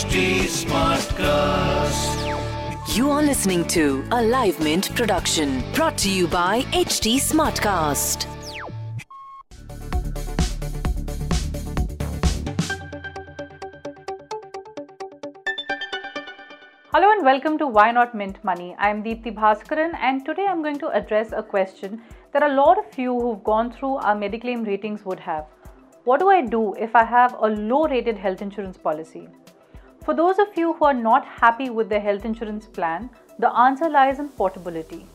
HT Smartcast. You are listening to a Live Mint production brought to you by HT Smartcast. Hello and welcome to Why Not Mint Money. I'm Deepti Bhaskaran and today I'm going to address a question that a lot of you who've gone through our Mediclaim ratings would have. What do I do if I have a low rated health insurance policy? For those of you who are not happy with the health insurance plan, the answer lies in portability.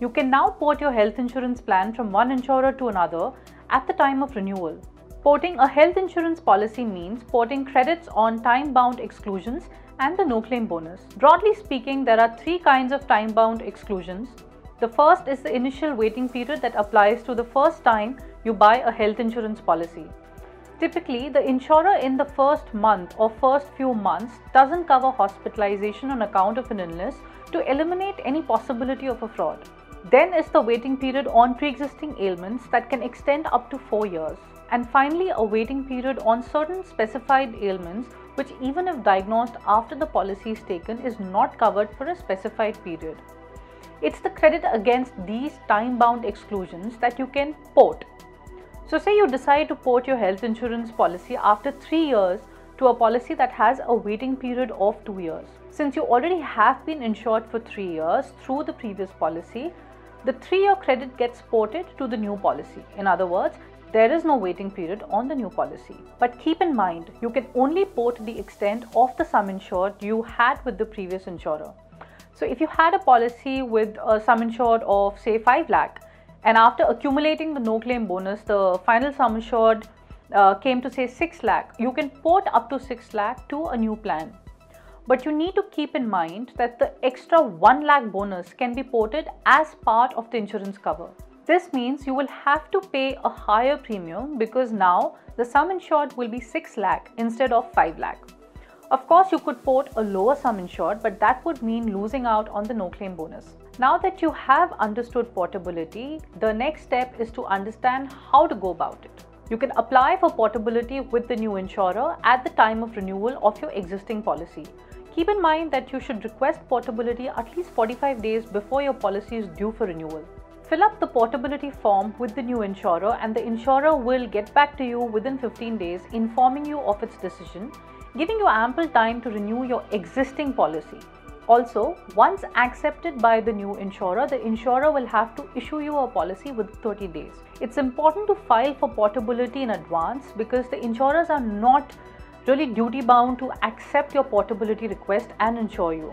You can now port your health insurance plan from one insurer to another at the time of renewal. Porting a health insurance policy means porting credits on time bound exclusions and the no claim bonus. Broadly speaking, there are three kinds of time bound exclusions. The first is the initial waiting period that applies to the first time you buy a health insurance policy. Typically, the insurer in the first month or first few months doesn't cover hospitalization on account of an illness to eliminate any possibility of a fraud. Then is the waiting period on pre existing ailments that can extend up to 4 years. And finally, a waiting period on certain specified ailments, which, even if diagnosed after the policy is taken, is not covered for a specified period. It's the credit against these time bound exclusions that you can port. So, say you decide to port your health insurance policy after 3 years to a policy that has a waiting period of 2 years. Since you already have been insured for 3 years through the previous policy, the 3 year credit gets ported to the new policy. In other words, there is no waiting period on the new policy. But keep in mind, you can only port the extent of the sum insured you had with the previous insurer. So if you had a policy with a sum insured of say 5 lakh and after accumulating the no claim bonus, the final sum insured uh, came to say 6 lakh, you can port up to 6 lakh to a new plan. But you need to keep in mind that the extra 1 lakh bonus can be ported as part of the insurance cover. This means you will have to pay a higher premium because now the sum insured will be 6 lakh instead of 5 lakh. Of course, you could port a lower sum insured, but that would mean losing out on the no claim bonus. Now that you have understood portability, the next step is to understand how to go about it. You can apply for portability with the new insurer at the time of renewal of your existing policy. Keep in mind that you should request portability at least 45 days before your policy is due for renewal. Fill up the portability form with the new insurer, and the insurer will get back to you within 15 days informing you of its decision, giving you ample time to renew your existing policy. Also, once accepted by the new insurer, the insurer will have to issue you a policy within 30 days. It's important to file for portability in advance because the insurers are not really duty bound to accept your portability request and insure you.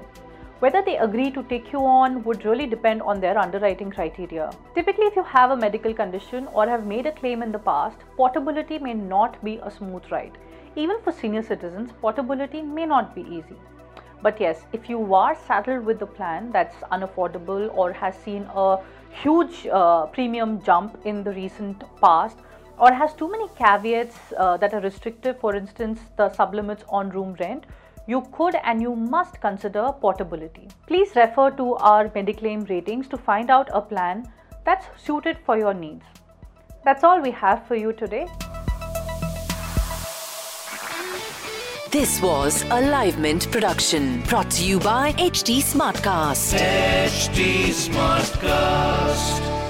Whether they agree to take you on would really depend on their underwriting criteria. Typically, if you have a medical condition or have made a claim in the past, portability may not be a smooth ride. Even for senior citizens, portability may not be easy. But yes, if you are saddled with a plan that's unaffordable or has seen a huge uh, premium jump in the recent past, or has too many caveats uh, that are restrictive, for instance, the sublimits on room rent, you could and you must consider portability. Please refer to our Mediclaim ratings to find out a plan that's suited for your needs. That's all we have for you today. This was a Live Mint production brought to you by HT Smartcast. HT Smartcast.